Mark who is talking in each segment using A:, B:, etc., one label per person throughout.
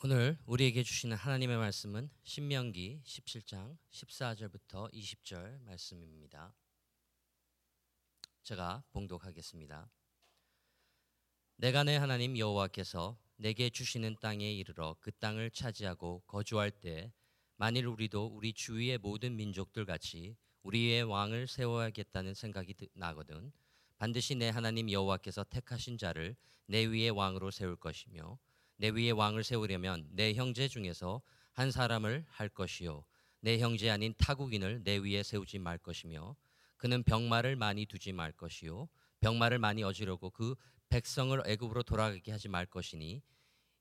A: 오늘 우리에게 주시는 하나님의 말씀은 신명기 17장 14절부터 20절 말씀입니다. 제가 봉독하겠습니다. 내가 내 하나님 여호와께서 내게 주시는 땅에 이르러 그 땅을 차지하고 거주할 때 만일 우리도 우리 주위의 모든 민족들 같이 우리의 왕을 세워야겠다는 생각이 나거든 반드시 내 하나님 여호와께서 택하신 자를 내 위에 왕으로 세울 것이며 내 위에 왕을 세우려면 내 형제 중에서 한 사람을 할 것이요. 내 형제 아닌 타국인을 내 위에 세우지 말 것이며 그는 병마를 많이 두지 말 것이요. 병마를 많이 어지르고 그 백성을 애굽으로 돌아가게 하지 말 것이니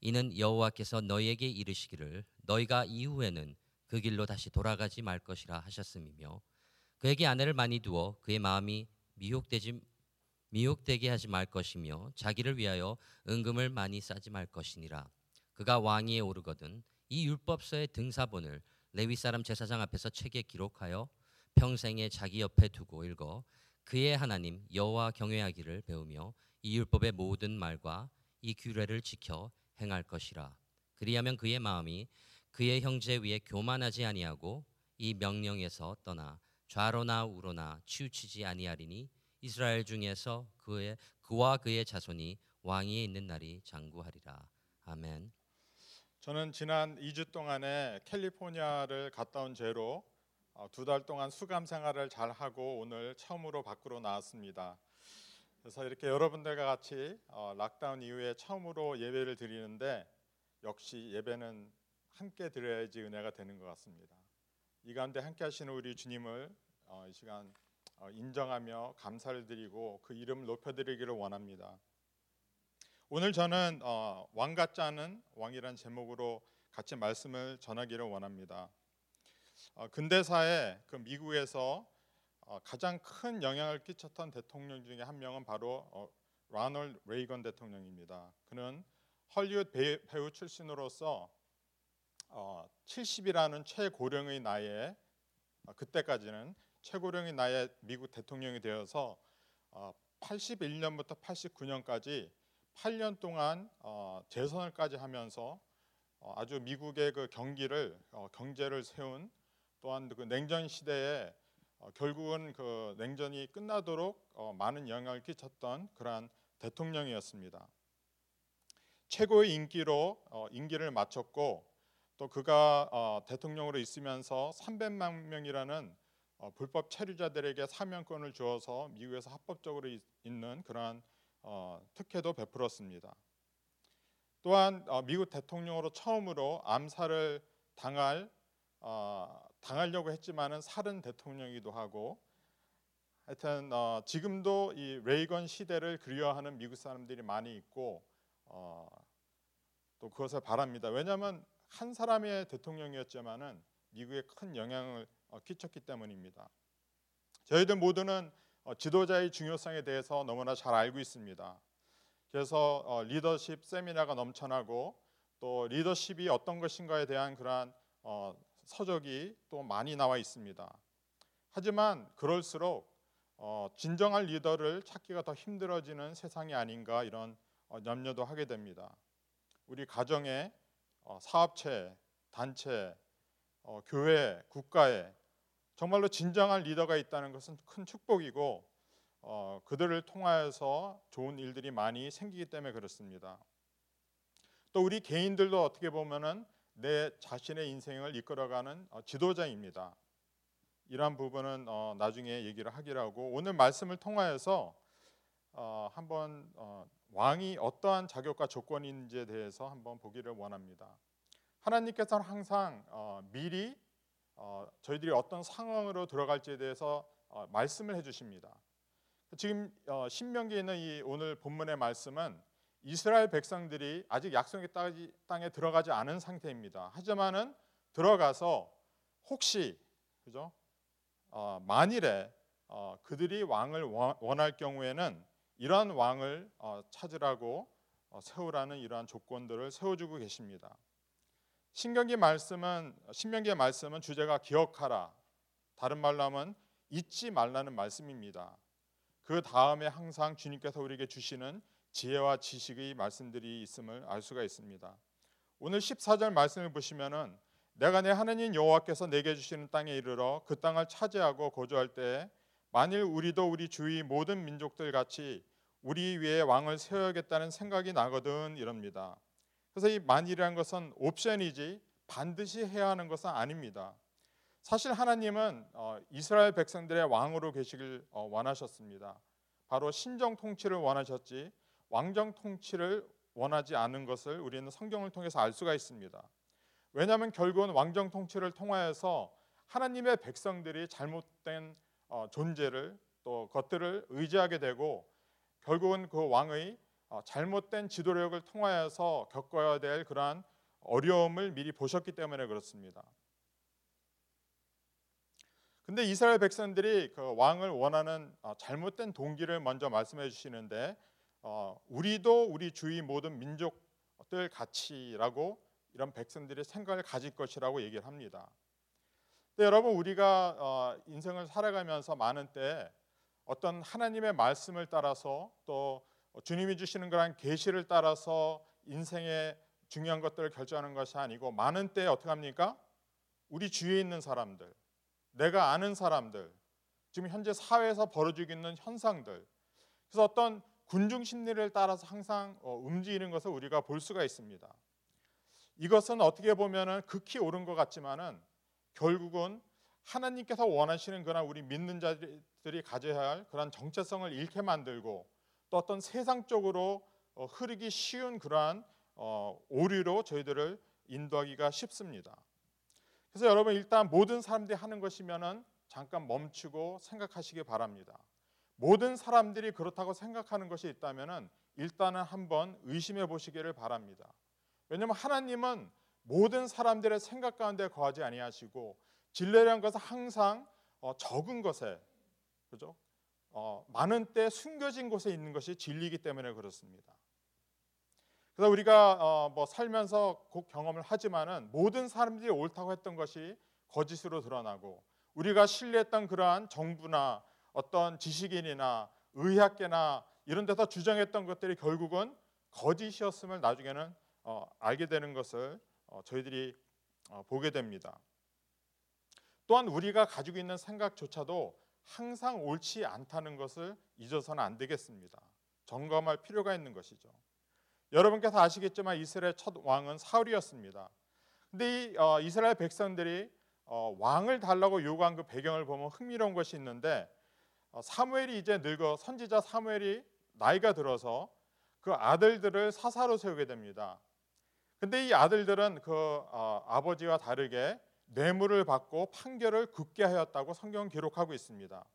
A: 이는 여호와께서 너희에게 이르시기를 너희가 이후에는 그 길로 다시 돌아가지 말 것이라 하셨음이며 그에게 아내를 많이 두어 그의 마음이 미혹되지 미혹되게 하지 말 것이며 자기를 위하여 은금을 많이 싸지 말 것이니라. 그가 왕위에 오르거든 이 율법서의 등사본을 레위 사람 제사장 앞에서 책에 기록하여 평생에 자기 옆에 두고 읽어 그의 하나님 여호와 경외하기를 배우며 이 율법의 모든 말과 이 규례를 지켜 행할 것이라. 그리하면 그의 마음이 그의 형제 위에 교만하지 아니하고 이 명령에서 떠나 좌로나 우로나 치우치지 아니하리니 이스라엘 중에서 그의 그와 그의 자손이 왕위에 있는 날이 장구하리라. 아멘.
B: 저는 지난 2주 동안에 캘리포니아를 갔다 온 죄로 어, 두달 동안 수감 생활을 잘 하고 오늘 처음으로 밖으로 나왔습니다. 그래서 이렇게 여러분들과 같이 어, 락다운 이후에 처음으로 예배를 드리는데 역시 예배는 함께 드려야지 은혜가 되는 것 같습니다. 이 가운데 함께 하시는 우리 주님을 어, 이 시간 어, 인정하며 감사를 드리고 그 이름을 높여드리기를 원합니다. 오늘 저는 어, 왕 같지 않은 왕이란 제목으로 같이 말씀을 전하기를 원합니다. 어, 근대사에 그 미국에서 가장 큰 영향을 끼쳤던 대통령 중에 한 명은 바로 라널 레이건 대통령입니다. 그는 헐리우드 배우 출신으로서 70이라는 최고령의 나이에 그때까지는 최고령의 나의 미국 대통령이 되어서 81년부터 어, 89년까지 8년 동안 어, 재선을까지 하면서 어, 아주 미국의 그 경기를 경제를 세운 또한 그 냉전 시대에 결국은 그 냉전이 끝나도록 많은 영향을 끼쳤던 그러한 대통령이었습니다. 최고의 인기로 임기를 마쳤고 또 그가 대통령으로 있으면서 300만 명이라는 어, 불법 체류자들에게 사면권을 주어서 미국에서 합법적으로 있는 그러한 어, 특혜도 베풀었습니다. 또한 어, 미국 대통령으로 처음으로 암살을 당할 어, 당하려고 했지만은 살은 대통령이기도 하고 하여튼 어, 지금도 이 레이건 시대를 그리워하는 미국 사람들이 많이 있고 어, 또 그것을 바랍니다. 왜냐하면 한 사람의 대통령이었지만은 미국에 큰 영향을 어, 끼쳤기 때문입니다. 저희들 모두는 어, 지도자의 중요성에 대해서 너무나 잘 알고 있습니다. 그래서 어, 리더십 세미나가 넘쳐나고 또 리더십이 어떤 것인가에 대한 그러한 서적이 또 많이 나와 있습니다. 하지만 그럴수록 진정한 리더를 찾기가 더 힘들어지는 세상이 아닌가 이런 염려도 하게 됩니다. 우리 가정에 사업체, 단체, 어, 교회, 국가에 정말로 진정한 리더가 있다는 것은 큰 축복이고 어, 그들을 통하여서 좋은 일들이 많이 생기기 때문에 그렇습니다. 또 우리 개인들도 어떻게 보면은 내 자신의 인생을 이끌어가는 어, 지도자입니다. 이러한 부분은 어, 나중에 얘기를 하기로 하고 오늘 말씀을 통하여서 어, 한번 어, 왕이 어떠한 자격과 조건인지에 대해서 한번 보기를 원합니다. 하나님께서는 항상 어, 미리 어, 저희들이 어떤 상황으로 들어갈지에 대해서 어, 말씀을 해주십니다. 지금 어, 신명기에 있는 이 오늘 본문의 말씀은 이스라엘 백성들이 아직 약속의 땅에 들어가지 않은 상태입니다. 하지만은 들어가서 혹시 그죠? 어, 만일에 어, 그들이 왕을 원할 경우에는 이러한 왕을 어, 찾으라고 어, 세우라는 이러한 조건들을 세워주고 계십니다. 신경기 말씀은 신명기의 말씀은 주제가 기억하라. 다른 말로 하면 잊지 말라는 말씀입니다. 그 다음에 항상 주님께서 우리에게 주시는 지혜와 지식의 말씀들이 있음을 알 수가 있습니다. 오늘 14절 말씀을 보시면은 내가 내 하나님 여호와께서 내게 주시는 땅에 이르러 그 땅을 차지하고 거주할 때 만일 우리도 우리 주위 모든 민족들 같이 우리 위에 왕을 세워야겠다는 생각이 나거든 이럽니다. 그래서 이 만일이라는 것은 옵션이지 반드시 해야 하는 것은 아닙니다. 사실 하나님은 어, 이스라엘 백성들의 왕으로 계시길 어, 원하셨습니다. 바로 신정 통치를 원하셨지 왕정 통치를 원하지 않은 것을 우리는 성경을 통해서 알 수가 있습니다. 왜냐하면 결국은 왕정 통치를 통하여서 하나님의 백성들이 잘못된 어, 존재를 또 것들을 의지하게 되고 결국은 그 왕의 어, 잘못된 지도력을 통하여서 겪어야 될 그러한 어려움을 미리 보셨기 때문에 그렇습니다. 근데 이스라엘 백성들이 그 왕을 원하는 어, 잘못된 동기를 먼저 말씀해 주시는데 어, 우리도 우리 주위 모든 민족들 같이라고 이런 백성들의 생각을 가질 것이라고 얘기를 합니다. 근데 여러분 우리가 어, 인생을 살아가면서 많은 때 어떤 하나님의 말씀을 따라서 또 주님이 주시는 그런 계시를 따라서 인생의 중요한 것들을 결정하는 것이 아니고 많은 때 어떻게 합니까? 우리 주위에 있는 사람들, 내가 아는 사람들, 지금 현재 사회에서 벌어지고 있는 현상들. 그래서 어떤 군중 심리를 따라서 항상 어, 움직이는 것을 우리가 볼 수가 있습니다. 이것은 어떻게 보면은 극히 옳은 것 같지만은 결국은 하나님께서 원하시는 그런 우리 믿는 자들이 가져야 할 그런 정체성을 잃게 만들고 또 어떤 세상적으로 어, 흐르기 쉬운 그러한 어, 오류로 저희들을 인도하기가 쉽습니다. 그래서 여러분 일단 모든 사람들이 하는 것이면은 잠깐 멈추고 생각하시기 바랍니다. 모든 사람들이 그렇다고 생각하는 것이 있다면은 일단은 한번 의심해 보시기를 바랍니다. 왜냐하면 하나님은 모든 사람들의 생각 가운데 거하지 아니하시고 진리라는 것은 항상 어, 적은 것에 그죠? 어, 많은 때 숨겨진 곳에 있는 것이 진리이기 때문에 그렇습니다. 그래서 우리가 어, 뭐 살면서 곧 경험을 하지만은 모든 사람들이 옳다고 했던 것이 거짓으로 드러나고 우리가 신뢰했던 그러한 정부나 어떤 지식인이나 의학계나 이런 데서 주장했던 것들이 결국은 거짓이었음을 나중에는 어, 알게 되는 것을 어, 저희들이 어, 보게 됩니다. 또한 우리가 가지고 있는 생각조차도 항상 옳지 않다는 것을 잊어서는 안 되겠습니다. 점검할 필요가 있는 것이죠. 여러분께서 아시겠지만 이스라엘 첫 왕은 사울이었습니다. 근데 이 어, 이스라엘 백성들이 어, 왕을 달라고 요구한 그 배경을 보면 흥미로운 것이 있는데 어, 사무엘이 이제 늙어 선지자 사무엘이 나이가 들어서 그 아들들을 사사로 세우게 됩니다. 근데 이 아들들은 그 어, 아버지와 다르게 뇌물을 받고 판결을 굳게 하였다고 성경은 기록하고 있습니다.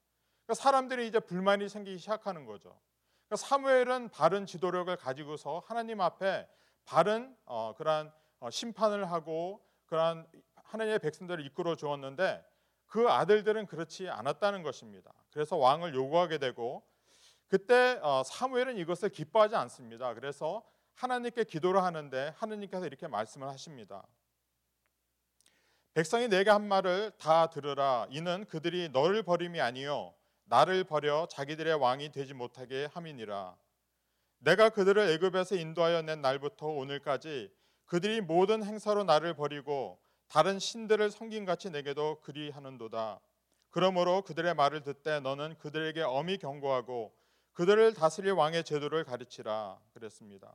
B: 그러니까 사람들이 이제 불만이 생기기 시작하는 거죠. 그러니까 사무엘은 바른 지도력을 가지고서 하나님 앞에 바른 어, 그러한 어, 심판을 하고 그러한 하나님의 백성들을 이끌어 주었는데 그 아들들은 그렇지 않았다는 것입니다. 그래서 왕을 요구하게 되고 그때 어, 사무엘은 이것을 기뻐하지 않습니다. 그래서 하나님께 기도를 하는데 하나님께서 이렇게 말씀을 하십니다. 백성이 내게 한 말을 다 들으라. 이는 그들이 너를 버림이 아니요 나를 버려 자기들의 왕이 되지 못하게 함이니라. 내가 그들을 애굽에서 인도하여 낸 날부터 오늘까지 그들이 모든 행사로 나를 버리고 다른 신들을 섬긴 같이 내게도 그리하는도다. 그러므로 그들의 말을 듣되 너는 그들에게 엄히 경고하고 그들을 다스릴 왕의 제도를 가르치라 그랬습니다.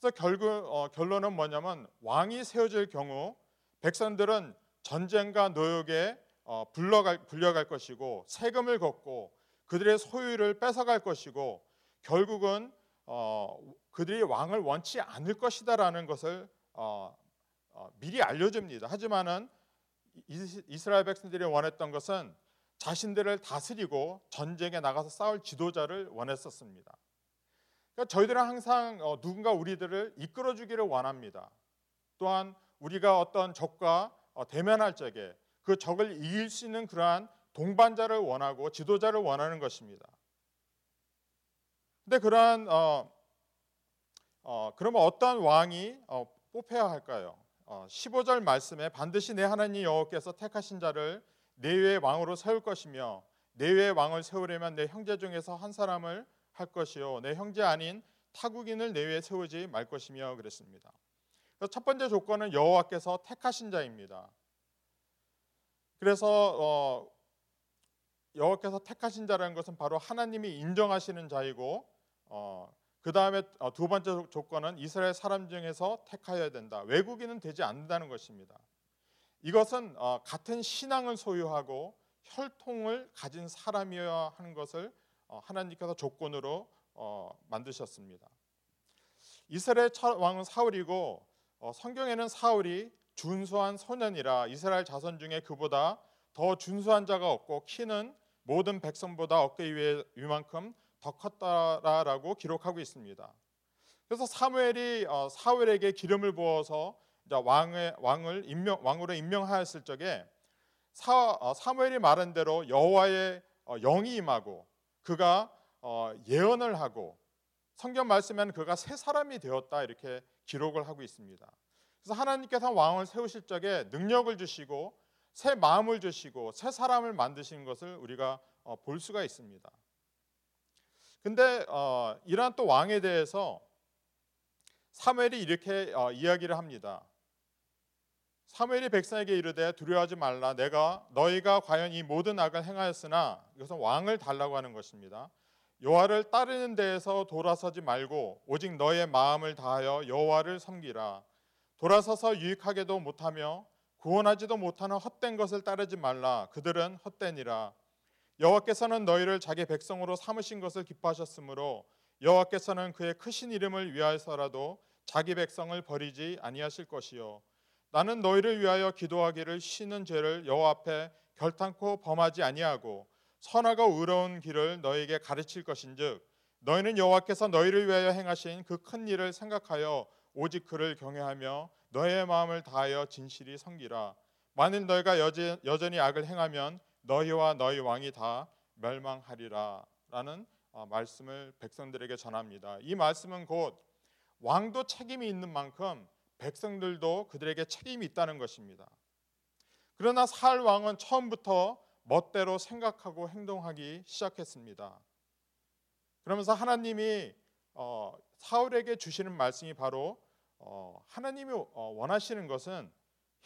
B: 그래서 결국 어, 결론은 뭐냐면 왕이 세워질 경우 백성들은 전쟁과 노역에 어, 불러갈, 불려갈 것이고 세금을 걷고 그들의 소유를 뺏어갈 것이고 결국은 어, 그들이 왕을 원치 않을 것이다라는 것을 어, 어, 미리 알려줍니다. 하지만은 이스라엘 백성들이 원했던 것은 자신들을 다스리고 전쟁에 나가서 싸울 지도자를 원했었습니다. 그러니까 저희들은 항상 어, 누군가 우리들을 이끌어주기를 원합니다. 또한 우리가 어떤 적과 어, 대면할 적에 그 적을 이길 수 있는 그러한 동반자를 원하고 지도자를 원하는 것입니다. 근데 그러한 어, 어, 그러면 어떠한 왕이 어, 뽑혀야 할까요? 어, 15절 말씀에 반드시 내 하나님 여호와께서 택하신 자를 내 위에 왕으로 세울 것이며 내 위에 왕을 세우려면 내 형제 중에서 한 사람을 할 것이요 내 형제 아닌 타국인을 내 위에 세우지 말 것이며 그랬습니다. 첫 번째 조건은 여호와께서 택하신 자입니다. 그래서 어, 여호와께서 택하신 자라는 것은 바로 하나님이 인정하시는 자이고 어, 그 다음에 어, 두 번째 조건은 이스라엘 사람 중에서 택하여야 된다. 외국인은 되지 않는다는 것입니다. 이것은 어, 같은 신앙을 소유하고 혈통을 가진 사람이어야 하는 것을 어, 하나님께서 조건으로 어, 만드셨습니다. 이스라엘 첫 왕은 사울이고 어, 성경에는 사울이 준수한 소년이라 이스라엘 자손 중에 그보다 더 준수한 자가 없고 키는 모든 백성보다 어깨 위에 위만큼 더 컸다라고 기록하고 있습니다. 그래서 사무엘이 어, 사울에게 기름을 부어서 왕의 왕을 임명 왕으로 임명하였을 적에 사, 어, 사무엘이 말한 대로 여호와의 어, 영이 임하고 그가 예언을 하고 성경 말씀에는 그가 새 사람이 되었다 이렇게 기록을 하고 있습니다. 그래서 하나님께서 왕을 세우실 적에 능력을 주시고 새 마음을 주시고 새 사람을 만드신 것을 우리가 볼 수가 있습니다. 근데 어, 이러한 또 왕에 대해서 사무엘이 이렇게 어, 이야기를 합니다. 사무엘이 백성에게 이르되 두려워하지 말라 내가 너희가 과연 이 모든 악을 행하였으나 이것은 왕을 달라고 하는 것입니다. 여호와를 따르는 데에서 돌아서지 말고 오직 너의 마음을 다하여 여호와를 섬기라. 돌아서서 유익하게도 못하며 구원하지도 못하는 헛된 것을 따르지 말라. 그들은 헛되니라. 여호와께서는 너희를 자기 백성으로 삼으신 것을 기뻐하셨으므로 여호와께서는 그의 크신 이름을 위하여서라도 자기 백성을 버리지 아니하실 것이요 나는 너희를 위하여 기도하기를 쉬는 죄를 여호와 앞에 결탄코 범하지 아니하고 선하고 의로운 길을 너희에게 가르칠 것인즉 너희는 여호와께서 너희를 위하여 행하신 그 큰 일을 생각하여 오직 그를 경외하며 너희의 마음을 다하여 진실이 섬기라 만일 너희가 여전히 악을 행하면 너희와 너희 왕이 다 멸망하리라라는 어, 말씀을 백성들에게 전합니다. 이 말씀은 곧 왕도 책임이 있는 만큼 백성들도 그들에게 책임이 있다는 것입니다. 그러나 살 왕은 처음부터 멋대로 생각하고 행동하기 시작했습니다. 그러면서 하나님이 어, 사울에게 주시는 말씀이 바로 어, 하나님이 원하시는 것은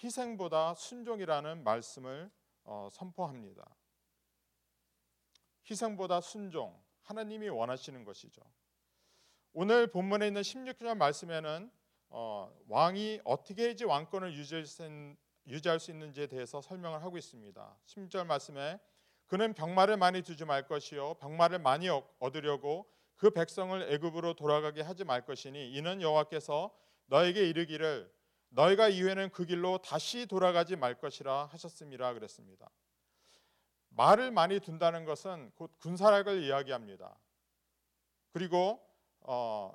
B: 희생보다 순종이라는 말씀을 어, 선포합니다. 희생보다 순종, 하나님이 원하시는 것이죠. 오늘 본문에 있는 16절 말씀에는 어, 왕이 어떻게 해야지 왕권을 유지할 수, 유지할 수 있는지에 대해서 설명을 하고 있습니다. 16절 말씀에 그는 병마를 많이 두지 말 것이요 병마를 많이 얻으려고 그 백성을 애굽으로 돌아가게 하지 말 것이니 이는 여호와께서 너에게 이르기를 너희가 이후에는 그 길로 다시 돌아가지 말 것이라 하셨음이라 그랬습니다. 말을 많이 둔다는 것은 곧 군사력을 이야기합니다. 그리고 어,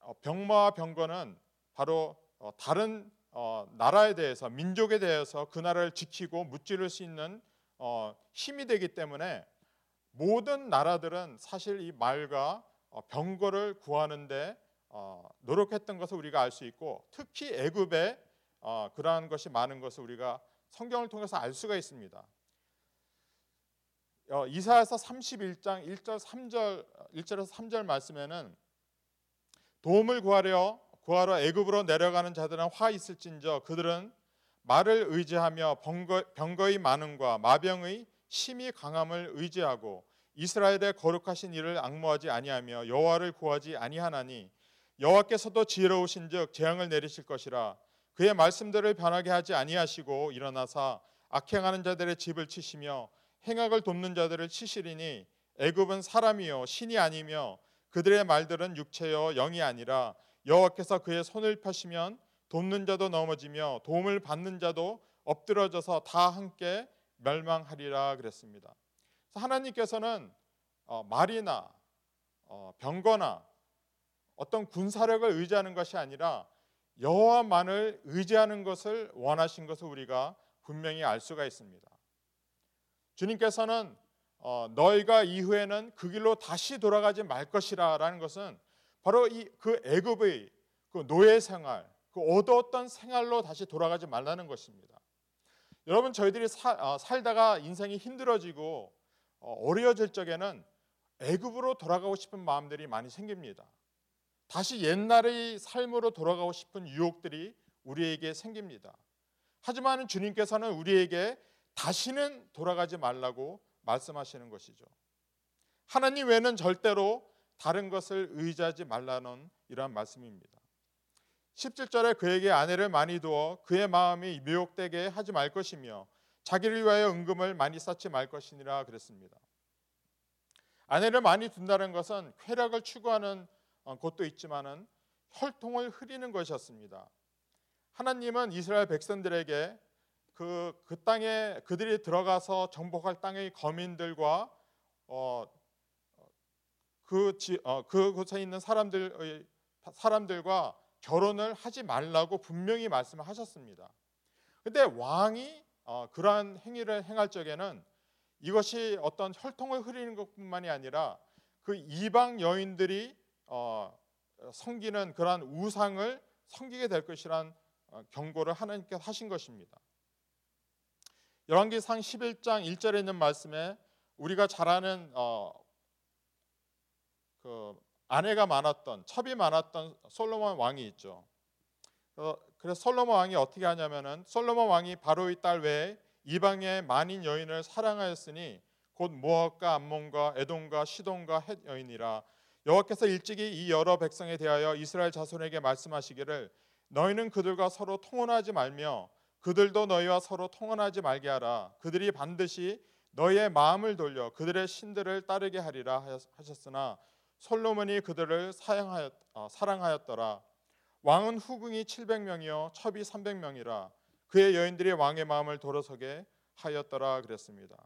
B: 어 병마와 병거는 바로 어, 다른 어, 나라에 대해서 민족에 대해서 그 나라를 지키고 무찌를 수 있는 어, 힘이 되기 때문에 모든 나라들은 사실 이 말과 어, 병거를 구하는데 어, 노력했던 것을 우리가 알 수 있고 특히 애굽에 어, 그러한 것이 많은 것을 우리가 성경을 통해서 알 수가 있습니다. 어, 이사야서 31장 1절 3절 1절에서 3절 말씀에는 도움을 구하려 구하러 애굽으로 내려가는 자들은 화 있을진저 그들은 말을 의지하며 병거, 병거의 많음과 마병의 심히 강함을 의지하고 이스라엘의 거룩하신 일을 악모하지 아니하며 여호와를 구하지 아니하나니 여호와께서도 지혜로우신즉 재앙을 내리실 것이라. 그의 말씀들을 변하게 하지 아니하시고 일어나사 악행하는 자들의 집을 치시며 행악을 돕는 자들을 치시리니 애굽은 사람이요 신이 아니며 그들의 말들은 육체요 영이 아니라 여호와께서 그의 손을 펴시면 돕는 자도 넘어지며 도움을 받는 자도 엎드러져서 다 함께 멸망하리라 그랬습니다. 하나님께서는 어, 말이나 어, 병거나 어떤 군사력을 의지하는 것이 아니라 여호와만을 의지하는 것을 원하신 것을 우리가 분명히 알 수가 있습니다. 주님께서는 어, 너희가 이후에는 그 길로 다시 돌아가지 말 것이라라는 것은 바로 이 그 애굽의 그 노예 생활, 그 얻었던 생활로 다시 돌아가지 말라는 것입니다. 여러분 저희들이 사, 어, 살다가 인생이 힘들어지고 어, 어려워질 적에는 애굽으로 돌아가고 싶은 마음들이 많이 생깁니다. 다시 옛날의 삶으로 돌아가고 싶은 유혹들이 우리에게 생깁니다. 하지만 주님께서는 우리에게 다시는 돌아가지 말라고 말씀하시는 것이죠. 하나님 외에는 절대로 다른 것을 의지하지 말라는 이러한 말씀입니다. 17절에 그에게 아내를 많이 두어 그의 마음이 미혹되게 하지 말 것이며 자기를 위하여 은금을 많이 쌓지 말 것이니라 그랬습니다. 아내를 많이 둔다는 것은 쾌락을 추구하는 어, 곳도 있지만은 혈통을 흐리는 것이었습니다. 하나님은 이스라엘 백성들에게 그, 그 땅에 그들이 들어가서 정복할 땅의 거민들과 어, 그 지, 어, 그곳에 있는 사람들의 사람들과 결혼을 하지 말라고 분명히 말씀을 하셨습니다. 근데 왕이 어, 그러한 행위를 행할 적에는 이것이 어떤 혈통을 흐리는 것뿐만이 아니라 그 이방 여인들이 어, 섬기는 그러한 우상을 섬기게 될 것이란 어, 경고를 하나님께서 하신 것입니다. 열왕기상 11장 1절에 있는 말씀에 우리가 잘 아는 어, 그 아내가 많았던 첩이 많았던 솔로몬 왕이 있죠. 어, 그래서 솔로몬 왕이 어떻게 하냐면은 솔로몬 왕이 바로의 딸 외에 이방의 만인 여인을 사랑하였으니 곧 모압과 암몬과 에돔과 시돈과 헷 여인이라 여호와께서 일찍이 이 여러 백성에 대하여 이스라엘 자손에게 말씀하시기를 너희는 그들과 서로 통혼하지 말며 그들도 너희와 서로 통혼하지 말게 하라 그들이 반드시 너희의 마음을 돌려 그들의 신들을 따르게 하리라 하셨으나 솔로몬이 그들을 사양하였, 어, 사랑하였더라 왕은 후궁이 700명이요 첩이 300명이라 그의 여인들이 왕의 마음을 돌아서게 하였더라 그랬습니다.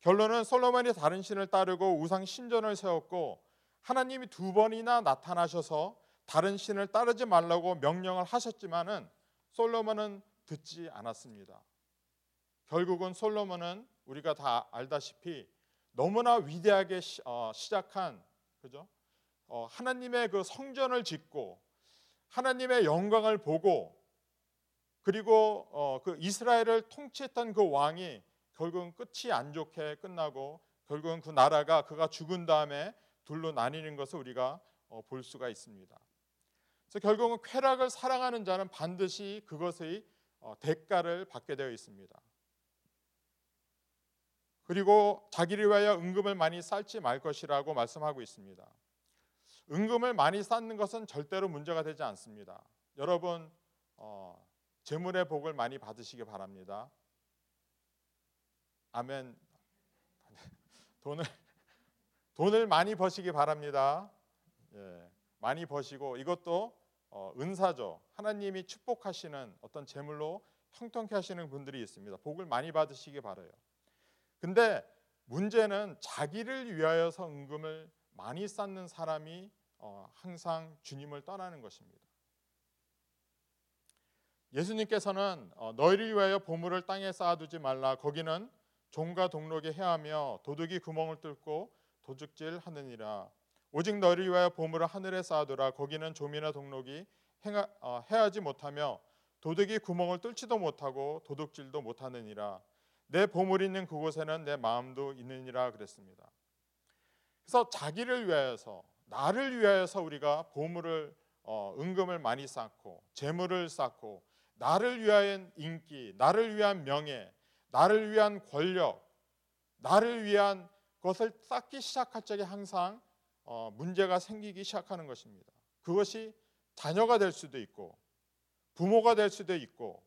B: 결론은 솔로몬이 다른 신을 따르고 우상 신전을 세웠고 하나님이 두 번이나 나타나셔서 다른 신을 따르지 말라고 명령을 하셨지만은 솔로몬은 듣지 않았습니다. 결국은 솔로몬은 우리가 다 알다시피 너무나 위대하게 시, 어, 작한 그죠? 어, 하나님의 그 성전을 짓고 하나님의 영광을 보고 그리고 어, 그 이스라엘을 통치했던 그 왕이 결국은 끝이 안 좋게 끝나고 결국은 그 나라가 그가 죽은 다음에 둘로 나뉘는 것을 우리가 어, 볼 수가 있습니다. 그래서 결국은 쾌락을 사랑하는 자는 반드시 그것의 어, 대가를 받게 되어 있습니다. 그리고 자기를 위하여 은금을 많이 쌓지 말 것이라고 말씀하고 있습니다. 은금을 많이 쌓는 것은 절대로 문제가 되지 않습니다. 여러분 어, 재물의 복을 많이 받으시기 바랍니다. 아멘. 돈을 돈을 많이 버시기 바랍니다. 예, 많이 버시고 이것도 어, 은사죠. 하나님이 축복하시는 어떤 재물로 형통케 하시는 분들이 있습니다. 복을 많이 받으시기 바라요. 근데 문제는 자기를 위하여서 은금을 많이 쌓는 사람이 어, 항상 주님을 떠나는 것입니다. 예수님께서는 어, 너희를 위하여 보물을 땅에 쌓아두지 말라. 거기는 종과 동록이 해하며 도둑이 구멍을 뚫고 도둑질 하느니라. 오직 너희를 위하여 보물을 하늘에 쌓아두라. 거기는 조미나 동록이 어, 해하지 못하며 도둑이 구멍을 뚫지도 못하고 도둑질도 못하느니라 내 보물이 있는 그곳에는 내 마음도 있느니라 그랬습니다. 그래서 자기를 위하여서 나를 위하여서 우리가 보물을 어, 은금을 많이 쌓고 재물을 쌓고 나를 위한 인기, 나를 위한 명예, 나를 위한 권력, 나를 위한 것을 쌓기 시작할 적에 항상 어, 문제가 생기기 시작하는 것입니다. 그것이 자녀가 될 수도 있고 부모가 될 수도 있고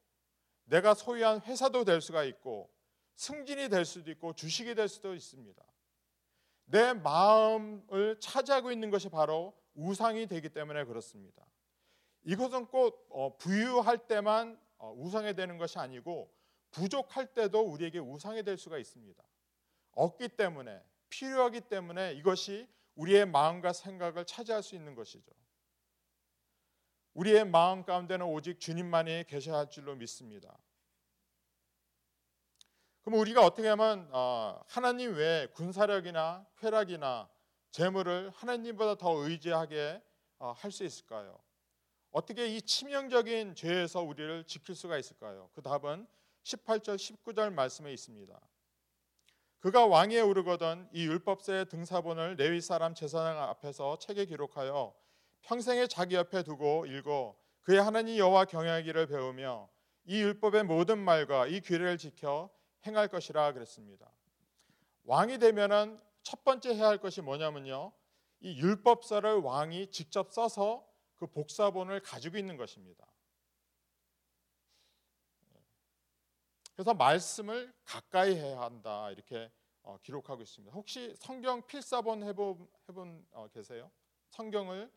B: 내가 소유한 회사도 될 수가 있고 승진이 될 수도 있고 주식이 될 수도 있습니다. 내 마음을 차지하고 있는 것이 바로 우상이 되기 때문에 그렇습니다. 이것은 꼭 어, 부유할 때만 어, 우상이 되는 것이 아니고 부족할 때도 우리에게 우상이 될 수가 있습니다. 없기 때문에 필요하기 때문에 이것이 우리의 마음과 생각을 차지할 수 있는 것이죠. 우리의 마음 가운데는 오직 주님만이 계셔야 할 줄로 믿습니다. 그럼 우리가 어떻게 하면 어, 하나님 외에 군사력이나 쾌락이나 재물을 하나님보다 더 의지하게 할 수 있을까요? 어떻게 이 치명적인 죄에서 우리를 지킬 수가 있을까요? 그 답은 18절 19절 말씀에 있습니다. 그가 왕위에 오르거든 이 율법서의 등사본을 레위 사람 제사장 앞에서 책에 기록하여 평생에 자기 옆에 두고 읽어 그의 하나님 여호와 경외하기를 배우며 이 율법의 모든 말과 이 규례를 지켜 행할 것이라 그랬습니다. 왕이 되면은 첫 번째 해야 할 것이 뭐냐면요. 이 율법서를 왕이 직접 써서 그 복사본을 가지고 있는 것입니다. 그래서 말씀을 가까이 해야 한다 이렇게 어, 기록하고 있습니다. 혹시 성경 필사본 해본 해본 어, 계세요? 성경을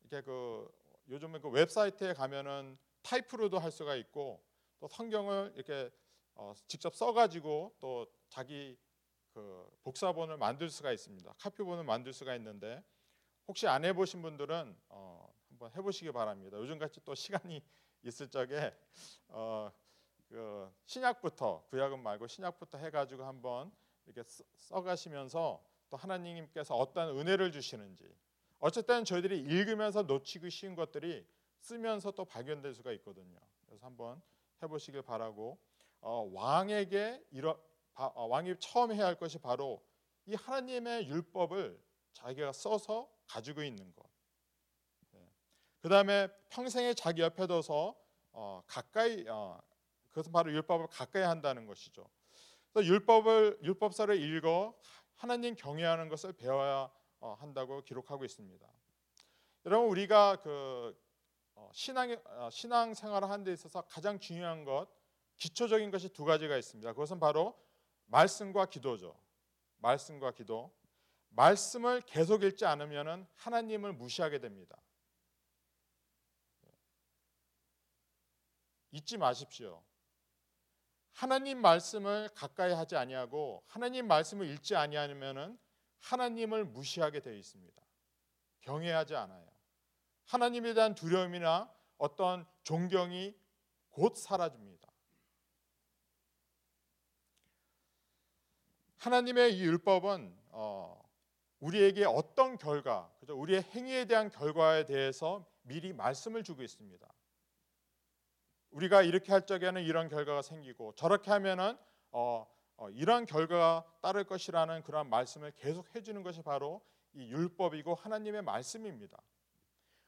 B: 이렇게 그 요즘에 그 웹사이트에 가면은 타이프로도 할 수가 있고 또 성경을 이렇게 어, 직접 써가지고 또 자기 그 복사본을 만들 수가 있습니다. 카피본을 만들 수가 있는데 혹시 안 해보신 분들은 어, 한번 해보시기 바랍니다. 요즘 같이 또 시간이 있을 적에 어, 그 신약부터 구약은 말고 신약부터 해가지고 한번 이렇게 써- 써가시면서 또 하나님께서 어떤 은혜를 주시는지 어쨌든 저희들이 읽으면서 놓치기 쉬운 것들이 쓰면서 또 발견될 수가 있거든요. 그래서 한번 해보시길 바라고 어, 왕에게 이러, 바- 어, 왕이 처음 해야 할 것이 바로 이 하나님의 율법을 자기가 써서 가지고 있는 것. 그 다음에 평생에 자기 옆에 둬서 어, 가까이 어, 그것은 바로 율법을 가까이 한다는 것이죠. 그래서 율법을 율법서를 읽어 하나님 경외하는 것을 배워야 어, 한다고 기록하고 있습니다. 여러분 우리가 그 어, 신앙 어, 신앙 생활을 하는 데 있어서 가장 중요한 것 기초적인 것이 두 가지가 있습니다. 그것은 바로 말씀과 기도죠. 말씀과 기도. 말씀을 계속 읽지 않으면은 하나님을 무시하게 됩니다. 잊지 마십시오. 하나님 말씀을 가까이 하지 아니하고 하나님 말씀을 읽지 아니하면은 하나님을 무시하게 되어 있습니다. 경외하지 않아요. 하나님에 대한 두려움이나 어떤 존경이 곧 사라집니다. 하나님의 이 율법은 어, 우리에게 어떤 결과, 그죠? 우리의 행위에 대한 결과에 대해서 미리 말씀을 주고 있습니다. 우리가 이렇게 할 적에는 이런 결과가 생기고 저렇게 하면은 어, 어, 이런 결과가 따를 것이라는 그런 말씀을 계속 해주는 것이 바로 이 율법이고 하나님의 말씀입니다.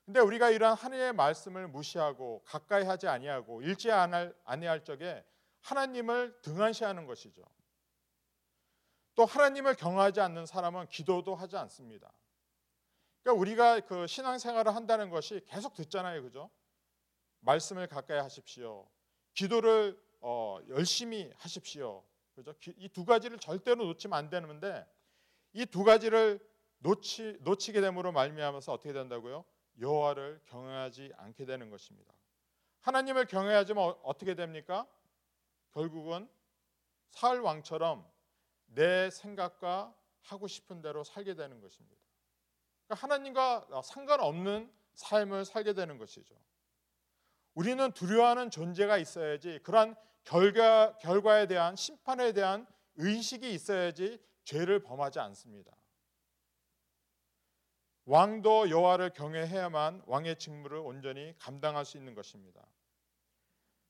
B: 근데 우리가 이러한 하나님의 말씀을 무시하고 가까이 하지 아니하고 읽지 않을 아니할 적에 하나님을 등한시하는 것이죠. 또 하나님을 경하지 않는 사람은 기도도 하지 않습니다. 그러니까 우리가 그 신앙생활을 한다는 것이 계속 듣잖아요, 그죠? 말씀을 가까이 하십시오. 기도를 어, 열심히 하십시오. 그죠? 이 두 가지를 절대로 놓치면 안 되는데 이 두 가지를 놓치 놓치게 됨으로 말미암아서 어떻게 된다고요? 여호와를 경외하지 않게 되는 것입니다. 하나님을 경외하지만 어- 어떻게 됩니까? 결국은 사울 왕처럼 내 생각과 하고 싶은 대로 살게 되는 것입니다. 그러니까 하나님과 상관없는 삶을 살게 되는 것이죠. 우리는 두려워하는 존재가 있어야지 그러한 결과 결과에 대한 심판에 대한 의식이 있어야지 죄를 범하지 않습니다. 왕도 여호와를 경외해야만 왕의 직무를 온전히 감당할 수 있는 것입니다.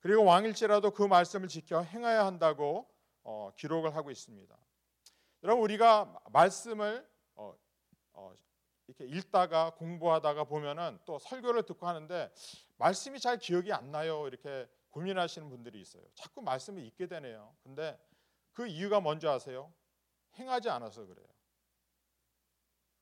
B: 그리고 왕일지라도 그 말씀을 지켜 행해야 한다고 어, 기록을 하고 있습니다. 여러분 우리가 말씀을 어, 어, 이렇게 읽다가 공부하다가 보면은 또 설교를 듣고 하는데 말씀이 잘 기억이 안 나요 이렇게 고민하시는 분들이 있어요. 자꾸 말씀을 읽게 되네요. 근데 그 이유가 뭔지 아세요? 행하지 않아서 그래요.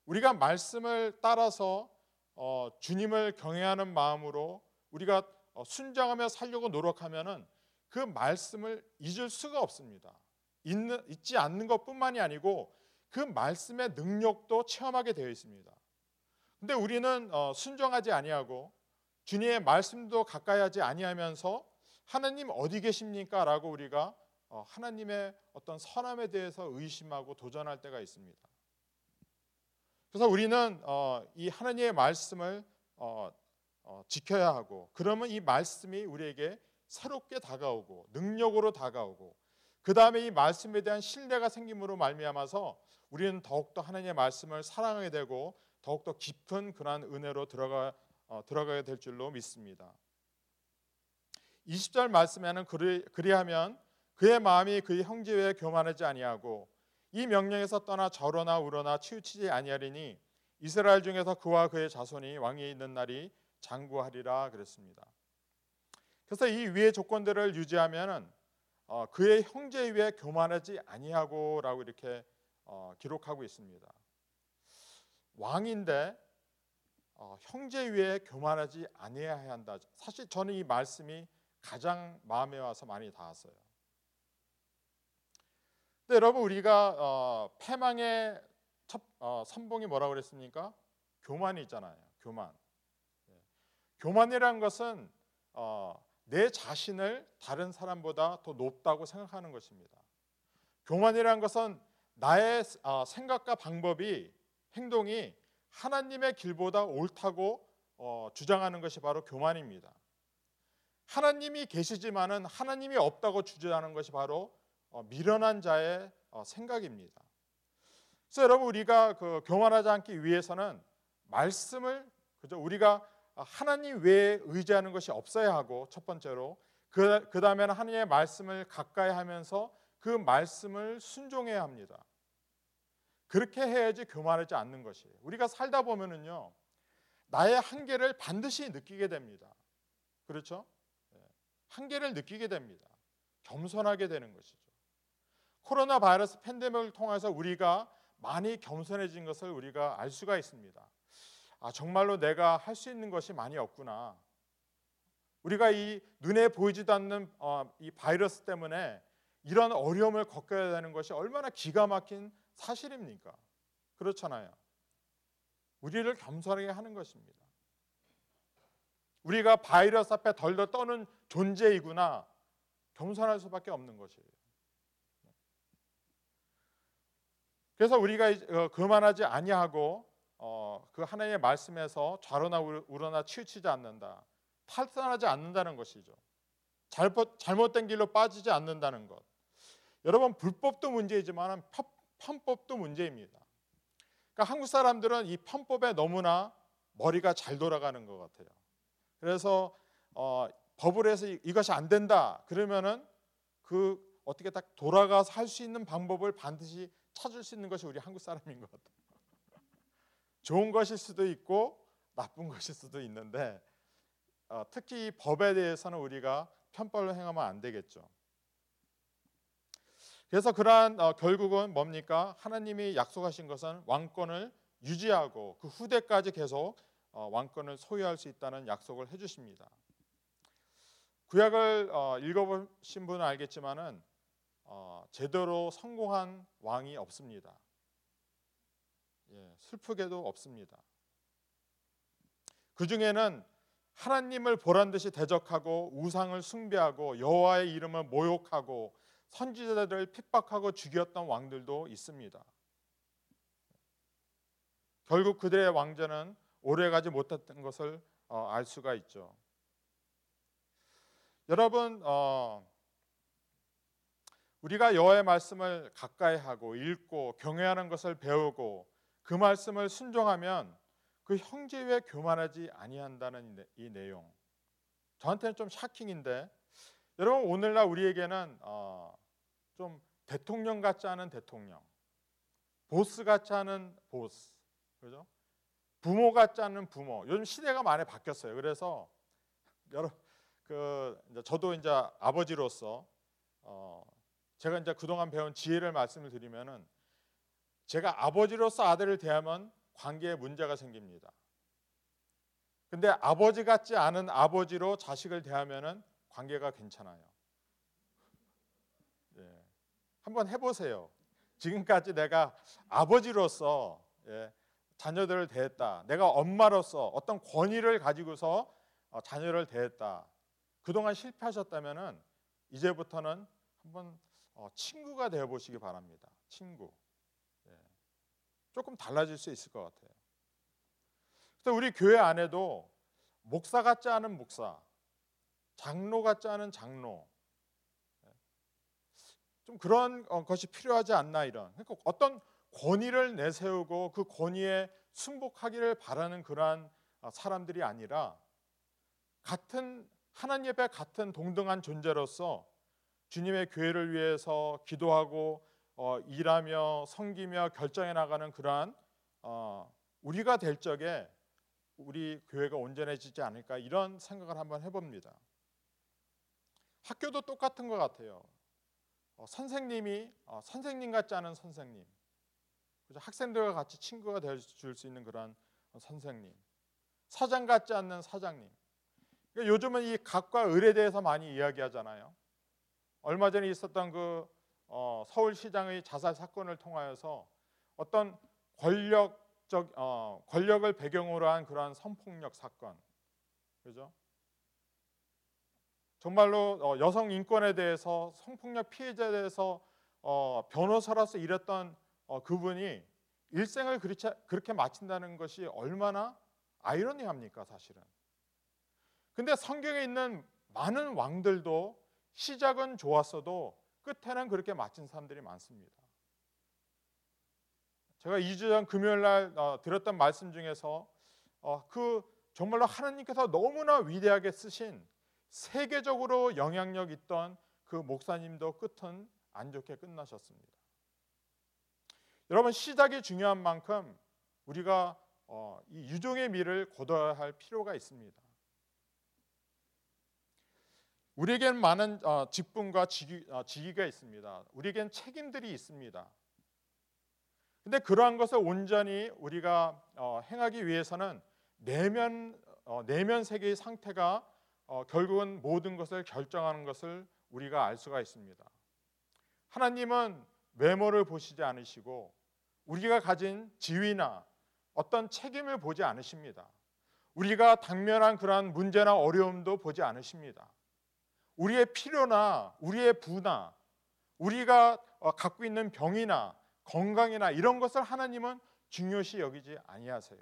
B: 우리가 말씀을 따라서 어, 주님을 경외하는 마음으로 우리가 어, 순종하며 살려고 노력하면은 그 말씀을 잊을 수가 없습니다. 잊는, 잊지 않는 것뿐만이 아니고 그 말씀의 능력도 체험하게 되어 있습니다. 근데 우리는 어, 순종하지 아니하고 주님의 말씀도 가까이 하지 아니하면서 하나님 어디 계십니까라고 우리가 어, 하나님의 어떤 선함에 대해서 의심하고 도전할 때가 있습니다. 그래서 우리는 어, 이 하나님의 말씀을 어, 어, 지켜야 하고 그러면 이 말씀이 우리에게 새롭게 다가오고 능력으로 다가오고 그 다음에 이 말씀에 대한 신뢰가 생김으로 말미암아서 우리는 더욱더 하나님의 말씀을 사랑하게 되고 더욱더 깊은 그러한 은혜로 들어가 어, 들어가게 될 줄로 믿습니다. 20절 말씀에는 그리, 그리하면 그의 마음이 그의 형제 외에 교만하지 아니하고 이 명령에서 떠나 저러나 우러나 치우치지 아니하리니 이스라엘 중에서 그와 그의 자손이 왕위에 있는 날이 장구하리라 그랬습니다. 그래서 이 위의 조건들을 유지하면은 어, 그의 형제 위에 교만하지 아니하고라고 이렇게 어, 기록하고 있습니다. 왕인데 어, 형제 위에 교만하지 아니해야 한다. 사실 저는 이 말씀이 가장 마음에 와서 많이 닿았어요. 근데 여러분 우리가 어, 패망의 첫, 어, 선봉이 뭐라고 그랬습니까? 교만이 있잖아요. 교만. 예. 교만이란 것은 어, 내 자신을 다른 사람보다 더 높다고 생각하는 것입니다. 교만이란 것은 나의 어, 생각과 방법이 행동이 하나님의 길보다 옳다고 어, 주장하는 것이 바로 교만입니다. 하나님이 계시지만은 하나님이 없다고 주장하는 것이 바로 어, 미련한 자의 어, 생각입니다. 그래서 여러분 우리가 그 교만하지 않기 위해서는 말씀을 그죠 우리가 하나님 외에 의지하는 것이 없어야 하고 첫 번째로 그, 그 다음에는 하나님의 말씀을 가까이 하면서 그 말씀을 순종해야 합니다. 그렇게 해야지 교만하지 않는 것이에요. 우리가 살다 보면은요 나의 한계를 반드시 느끼게 됩니다. 그렇죠? 예. 한계를 느끼게 됩니다. 겸손하게 되는 것이죠. 코로나 바이러스 팬데믹을 통해서 우리가 많이 겸손해진 것을 우리가 알 수가 있습니다. 아, 정말로 내가 할 수 있는 것이 많이 없구나. 우리가 이 눈에 보이지도 않는 어, 이 바이러스 때문에 이런 어려움을 겪어야 되는 것이 얼마나 기가 막힌 사실입니까? 그렇잖아요. 우리를 겸손하게 하는 것입니다. 우리가 바이러스 앞에 덜덜 떠는 존재이구나 겸손할 수밖에 없는 것이에요. 그래서 우리가 어, 그만하지 아니하고 어, 그 하나님의 말씀에서 좌로나 우로나 치우치지 않는다. 탈선하지 않는다는 것이죠. 잘못, 잘못된 길로 빠지지 않는다는 것. 여러분 불법도 문제이지만 편법도 문제입니다. 그러니까 한국 사람들은 이 편법에 너무나 머리가 잘 돌아가는 것 같아요. 그래서 어, 법을 해서 이것이 안 된다 그러면은 그 어떻게 딱 돌아가서 할 수 있는 방법을 반드시 찾을 수 있는 것이 우리 한국 사람인 것 같아요. 좋은 것일 수도 있고 나쁜 것일 수도 있는데 어, 특히 법에 대해서는 우리가 편벌로 행하면 안 되겠죠. 그래서 그러한 어, 결국은 뭡니까? 하나님이 약속하신 것은 왕권을 유지하고 그 후대까지 계속 어, 왕권을 소유할 수 있다는 약속을 해주십니다. 구약을 어, 읽어보신 분은 알겠지만은 어, 제대로 성공한 왕이 없습니다. 예, 슬프게도 없습니다. 그 중에는 하나님을 보란 듯이 대적하고 우상을 숭배하고 여호와의 이름을 모욕하고 선지자들을 핍박하고 죽였던 왕들도 있습니다. 결국 그들의 왕자는 오래가지 못했던 것을 어, 알 수가 있죠. 여러분 어, 우리가 여호와의 말씀을 가까이 하고 읽고 경외하는 것을 배우고 그 말씀을 순종하면 그 형제에 교만하지 아니한다는 이 내용. 저한테는 좀 샤킹인데 여러분 오늘날 우리에게는 어, 좀 대통령 같지 않은 대통령, 보스 같지 않은 보스, 그죠? 부모 같지 않은 부모. 요즘 시대가 많이 바뀌었어요. 그래서 여러 그 이제 저도 이제 아버지로서 어, 제가 이제 그동안 배운 지혜를 말씀을 드리면은 제가 아버지로서 아들을 대하면 관계에 문제가 생깁니다. 근데 아버지 같지 않은 아버지로 자식을 대하면은 관계가 괜찮아요. 예. 한번 해보세요. 지금까지 내가 아버지로서 예, 자녀들을 대했다. 내가 엄마로서 어떤 권위를 가지고서 어, 자녀를 대했다. 그동안 실패하셨다면은 이제부터는 한번 어, 친구가 되어 보시기 바랍니다. 친구. 조금 달라질 수 있을 것 같아요. 그래서 우리 교회 안에도 목사 같지 않은 목사, 장로 같지 않은 장로, 좀 그런 어, 것이 필요하지 않나 이런. 그러니까 어떤 권위를 내세우고 그 권위에 승복하기를 바라는 그러한 어, 사람들이 아니라 같은 하나님 앞에 같은 동등한 존재로서 주님의 교회를 위해서 기도하고 어, 일하며 섬기며 결정해 나가는 그러한 어, 우리가 될 적에 우리 교회가 온전해지지 않을까 이런 생각을 한번 해봅니다. 학교도 똑같은 것 같아요. 어, 선생님이 어, 선생님 같지 않은 선생님, 그죠? 학생들과 같이 친구가 될 수 있는 그런 선생님, 사장 같지 않는 사장님. 그러니까 요즘은 이 각과 을에 대해서 많이 이야기하잖아요. 얼마 전에 있었던 그 어, 서울시장의 자살 사건을 통하여서 어떤 권력적 어, 권력을 배경으로 한 그러한 성폭력 사건, 그죠? 정말로 어, 여성 인권에 대해서 성폭력 피해자에 대해서 어, 변호사로서 일했던 어, 그분이 일생을 그렇게, 그렇게 마친다는 것이 얼마나 아이러니합니까 사실은. 근데 성경에 있는 많은 왕들도 시작은 좋았어도 끝에는 그렇게 마친 사람들이 많습니다. 제가 2주 전 금요일 날 어, 들었던 말씀 중에서 어, 그 정말로 하나님께서 너무나 위대하게 쓰신 세계적으로 영향력 있던 그 목사님도 끝은 안 좋게 끝나셨습니다. 여러분 시작이 중요한 만큼 우리가 어, 이 유종의 미를 거둬야 할 필요가 있습니다. 우리에겐 많은 어, 직분과 직위, 어, 직위가 있습니다. 우리에겐 책임들이 있습니다. 근데 그러한 것을 온전히 우리가 어, 행하기 위해서는 내면 어, 내면 세계의 상태가 어, 결국은 모든 것을 결정하는 것을 우리가 알 수가 있습니다. 하나님은 외모를 보시지 않으시고 우리가 가진 지위나 어떤 책임을 보지 않으십니다. 우리가 당면한 그러한 문제나 어려움도 보지 않으십니다. 우리의 필요나 우리의 부나 우리가 어, 갖고 있는 병이나 건강이나 이런 것을 하나님은 중요시 여기지 아니하세요.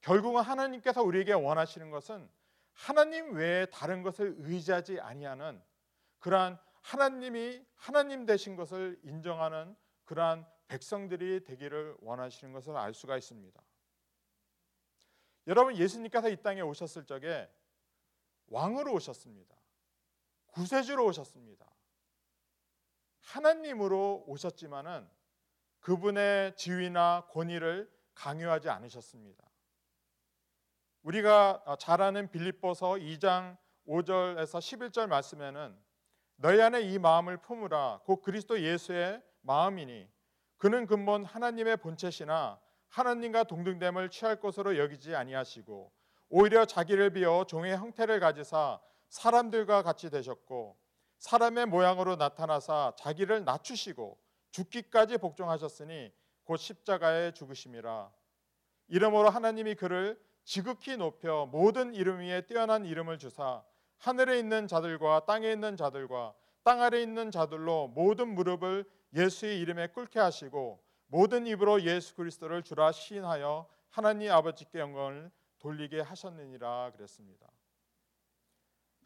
B: 결국은 하나님께서 우리에게 원하시는 것은 하나님 외에 다른 것을 의지하지 아니하는 그러한 하나님이 하나님 되신 것을 인정하는 그러한 백성들이 되기를 원하시는 것을 알 수가 있습니다. 여러분 예수님께서 이 땅에 오셨을 적에 왕으로 오셨습니다. 구세주로 오셨습니다. 하나님으로 오셨지만은 그분의 지위나 권위를 강요하지 않으셨습니다. 우리가 잘 아는 빌립보서 2장 5절에서 11절 말씀에는 너희 안에 이 마음을 품으라 곧 그리스도 예수의 마음이니 그는 근본 하나님의 본체시나 하나님과 동등됨을 취할 것으로 여기지 아니하시고 오히려 자기를 비어 종의 형태를 가지사 사람들과 같이 되셨고 사람의 모양으로 나타나사 자기를 낮추시고 죽기까지 복종하셨으니 곧 십자가에 죽으심이라 이러므로 하나님이 그를 지극히 높여 모든 이름 위에 뛰어난 이름을 주사 하늘에 있는 자들과 땅에 있는 자들과 땅 아래 있는 자들로 모든 무릎을 예수의 이름에 꿇게 하시고 모든 입으로 예수 그리스도를 주라 시인하여 하나님 아버지께 영광을 돌리게 하셨느니라 그랬습니다.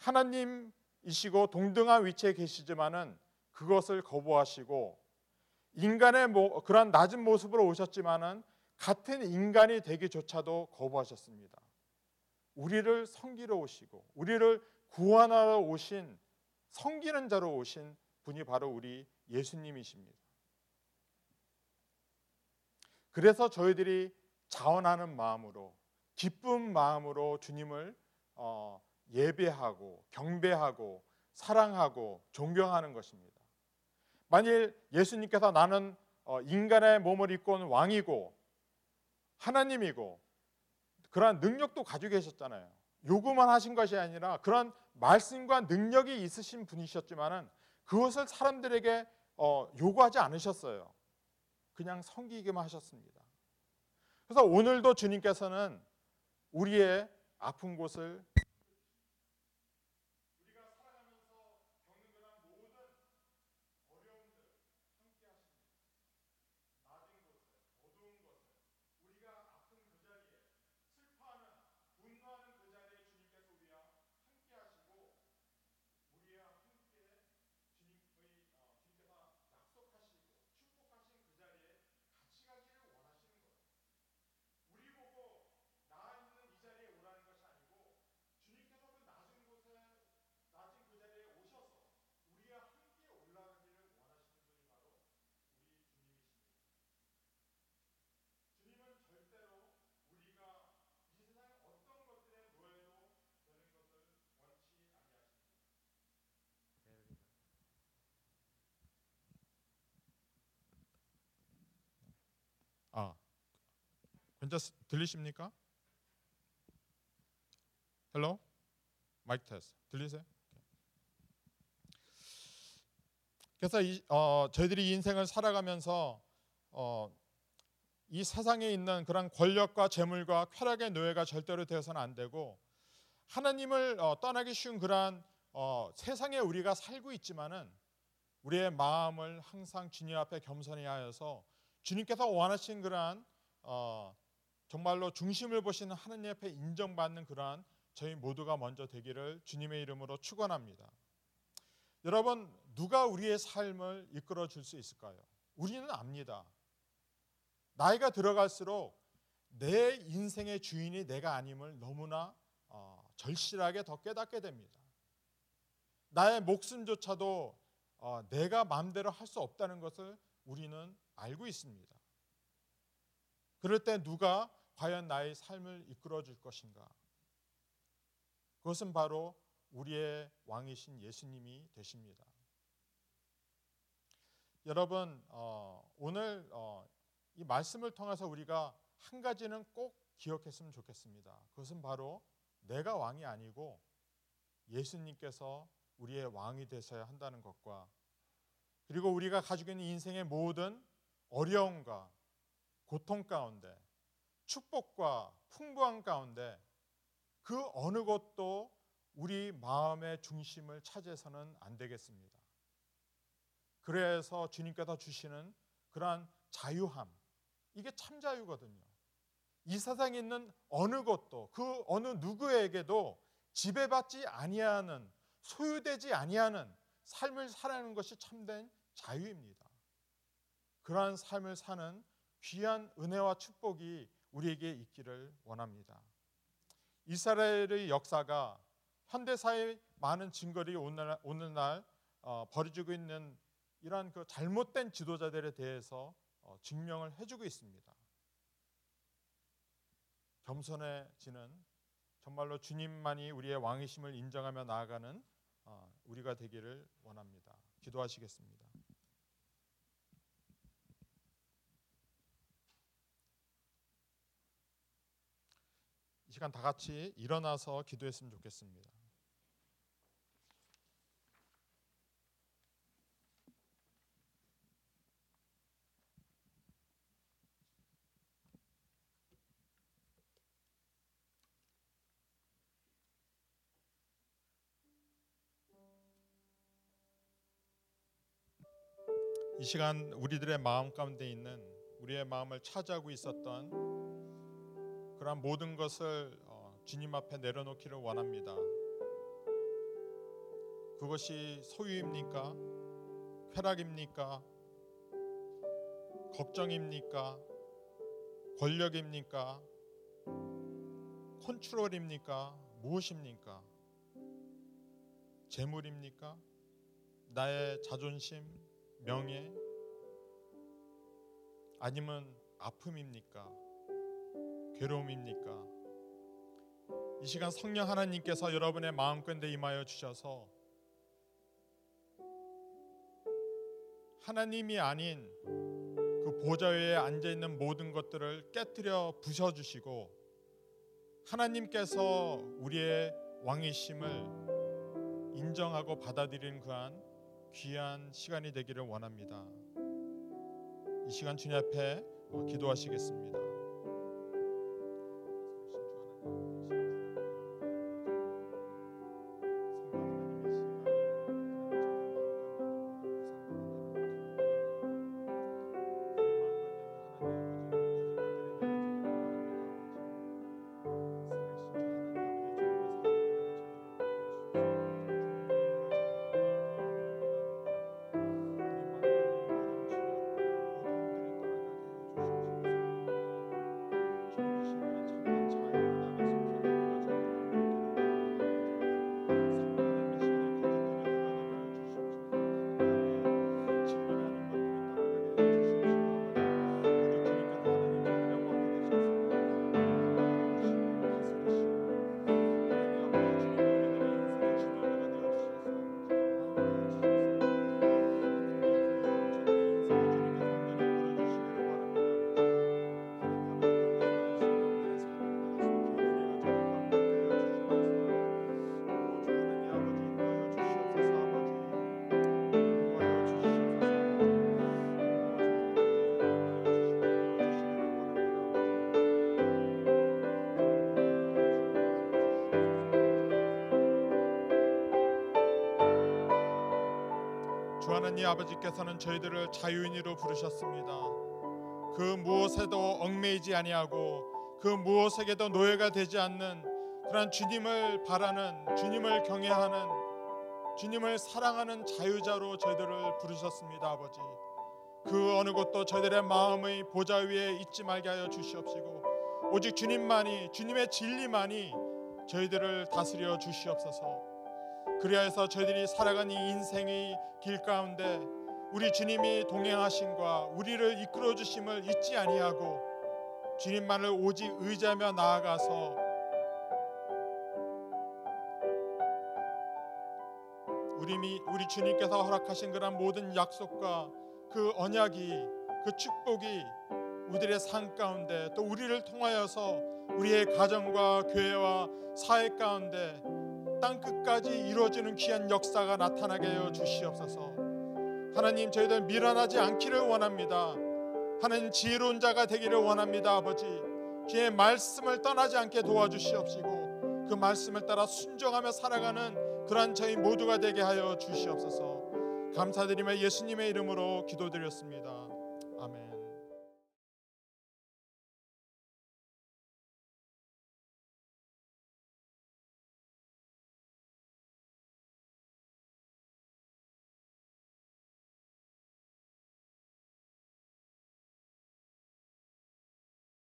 B: 하나님이시고 동등한 위치에 계시지만은 그것을 거부하시고 인간의 뭐, 그런 낮은 모습으로 오셨지만은 같은 인간이 되기조차도 거부하셨습니다. 우리를 섬기러 오시고 우리를 구원하러 오신 섬기는 자로 오신 분이 바로 우리 예수님이십니다. 그래서 저희들이 자원하는 마음으로 기쁜 마음으로 주님을 어, 예배하고 경배하고 사랑하고 존경하는 것입니다. 만일 예수님께서 나는 어, 인간의 몸을 입고 온 왕이고 하나님이고 그러한 능력도 가지고 계셨잖아요. 요구만 하신 것이 아니라 그런 말씀과 능력이 있으신 분이셨지만은 그것을 사람들에게 어, 요구하지 않으셨어요. 그냥 섬기기만 하셨습니다. 그래서 오늘도 주님께서는 우리의 아픈 곳을 스- 들리십니까? hello 마이크 테스트 들리세요? 그래서 이, 어, 저희들이 이 인생을 살아가면서 어, 이 세상에 있는 그런 권력과 재물과 쾌락의 노예가 절대로 되어서는 안 되고 하나님을 어, 떠나기 쉬운 그러한 어, 세상에 우리가 살고 있지만은 우리의 마음을 항상 주님 앞에 겸손히 하여서 주님께서 원하신 그러한 어, 정말로 중심을 보시는 하나님 앞에 인정받는 그러한 저희 모두가 먼저 되기를 주님의 이름으로 축원합니다. 여러분 누가 우리의 삶을 이끌어 줄 수 있을까요? 우리는 압니다. 나이가 들어갈수록 내 인생의 주인이 내가 아님을 너무나 어, 절실하게 더 깨닫게 됩니다. 나의 목숨조차도 어, 내가 마음대로 할 수 없다는 것을 우리는 알고 있습니다. 그럴 때 누가 과연 나의 삶을 이끌어 줄 것인가? 그것은 바로 우리의 왕이신 예수님이 되십니다. 여러분 어, 오늘 어, 이 말씀을 통해서 우리가 한 가지는 꼭 기억했으면 좋겠습니다. 그것은 바로 내가 왕이 아니고 예수님께서 우리의 왕이 되셔야 한다는 것과 그리고 우리가 가지고 있는 인생의 모든 어려움과 고통 가운데 축복과 풍부한 가운데 그 어느 것도 우리 마음의 중심을 차지해서는 안 되겠습니다. 그래서 주님께서 주시는 그러한 자유함 이게 참 자유거든요. 이 세상에 있는 어느 것도 그 어느 누구에게도 지배받지 아니하는 소유되지 아니하는 삶을 살아가는 것이 참된 자유입니다. 그러한 삶을 사는 귀한 은혜와 축복이 우리에게 있기를 원합니다. 이스라엘의 역사가 현대사의 많은 증거리 오늘날, 오늘날 어, 벌어지고 있는 이러한 그 잘못된 지도자들에 대해서 어, 증명을 해주고 있습니다. 겸손해지는 정말로 주님만이 우리의 왕이심을 인정하며 나아가는 어, 우리가 되기를 원합니다. 기도하시겠습니다. 이 시간 다 같이 일어나서 기도했으면 좋겠습니다. 이 시간 우리들의 마음 가운데 있는 우리의 마음을 차지하고 있었던 그러한 모든 것을 어, 주님 앞에 내려놓기를 원합니다. 그것이 소유입니까? 쾌락입니까? 걱정입니까? 권력입니까? 컨트롤입니까? 무엇입니까? 재물입니까? 나의 자존심, 명예? 아니면 아픔입니까? 괴로움입니까? 이 시간 성령 하나님께서 여러분의 마음가운데 임하여 주셔서 하나님이 아닌 그 보좌 위에 앉아 있는 모든 것들을 깨뜨려 부셔 주시고 하나님께서 우리의 왕이심을 인정하고 받아들이는 그한 귀한 시간이 되기를 원합니다. 이 시간 주님 앞에 어, 기도하시겠습니다. 하나님 아버지께서는 저희들을 자유인으로 부르셨습니다. 그 무엇에도 얽매이지 아니하고 그 무엇에게도 노예가 되지 않는 그런 주님을 바라는 주님을 경외하는 주님을 사랑하는 자유자로 저희들을 부르셨습니다, 아버지. 그 어느 것도 저희들의 마음의 보좌 위에 있지 말게 하여 주시옵시고 오직 주님만이 주님의 진리만이 저희들을 다스려 주시옵소서. 그리하여서 저희들이 살아가는 이 인생의 길 가운데 우리 주님이 동행하심과 우리를 이끌어 주심을 잊지 아니하고 주님만을 오직 의지하며 나아가서 우리 미, 우리 주님께서 허락하신 그런 모든 약속과 그 언약이 그 축복이 우리들의 삶 가운데 또 우리를 통하여서 우리의 가정과 교회와 사회 가운데 땅 끝까지 이루어지는 귀한 역사가 나타나게 하여 주시옵소서. 하나님 저희들 미련하지 않기를 원합니다. 하나님 지혜로운 자가 되기를 원합니다, 아버지. 주의 말씀을 떠나지 않게 도와주시옵시고 그 말씀을 따라 순종하며 살아가는 그러한 저희 모두가 되게 하여 주시옵소서. 감사드리며 예수님의 이름으로 기도드렸습니다. 아멘.